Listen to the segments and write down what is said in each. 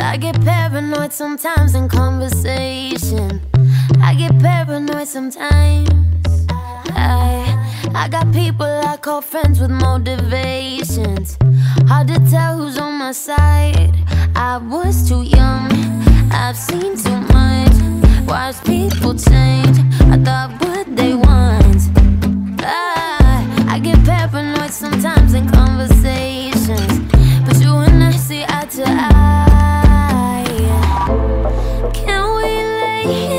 I get paranoid sometimes in conversation. I get paranoid sometimes. I I got people I call friends with motivations. Hard to tell who's on my side.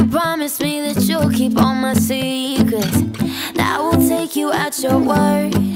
you promise me that you'll keep all my secrets, I will take you at your word.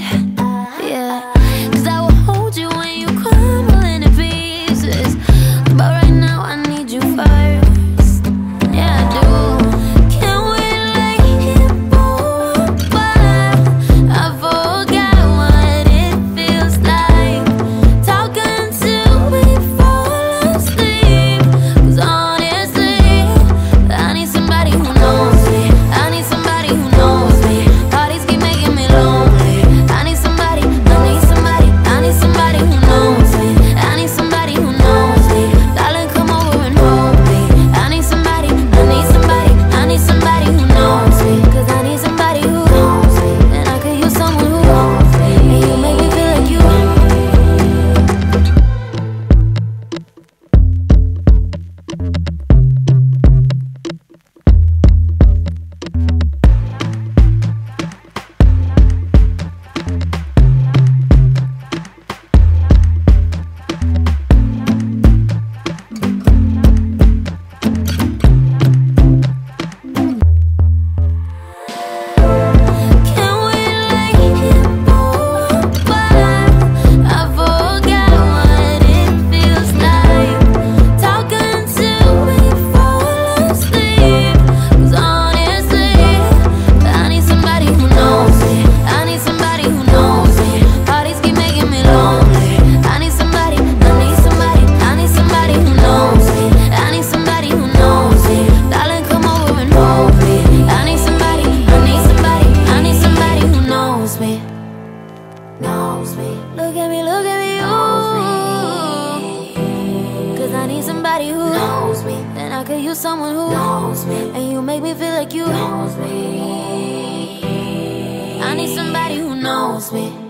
me, knows me. Look at me, look at me, ooh. Cause I need somebody who knows me, and I could use someone who knows me, and you make me feel like you knows me. I need somebody who knows me.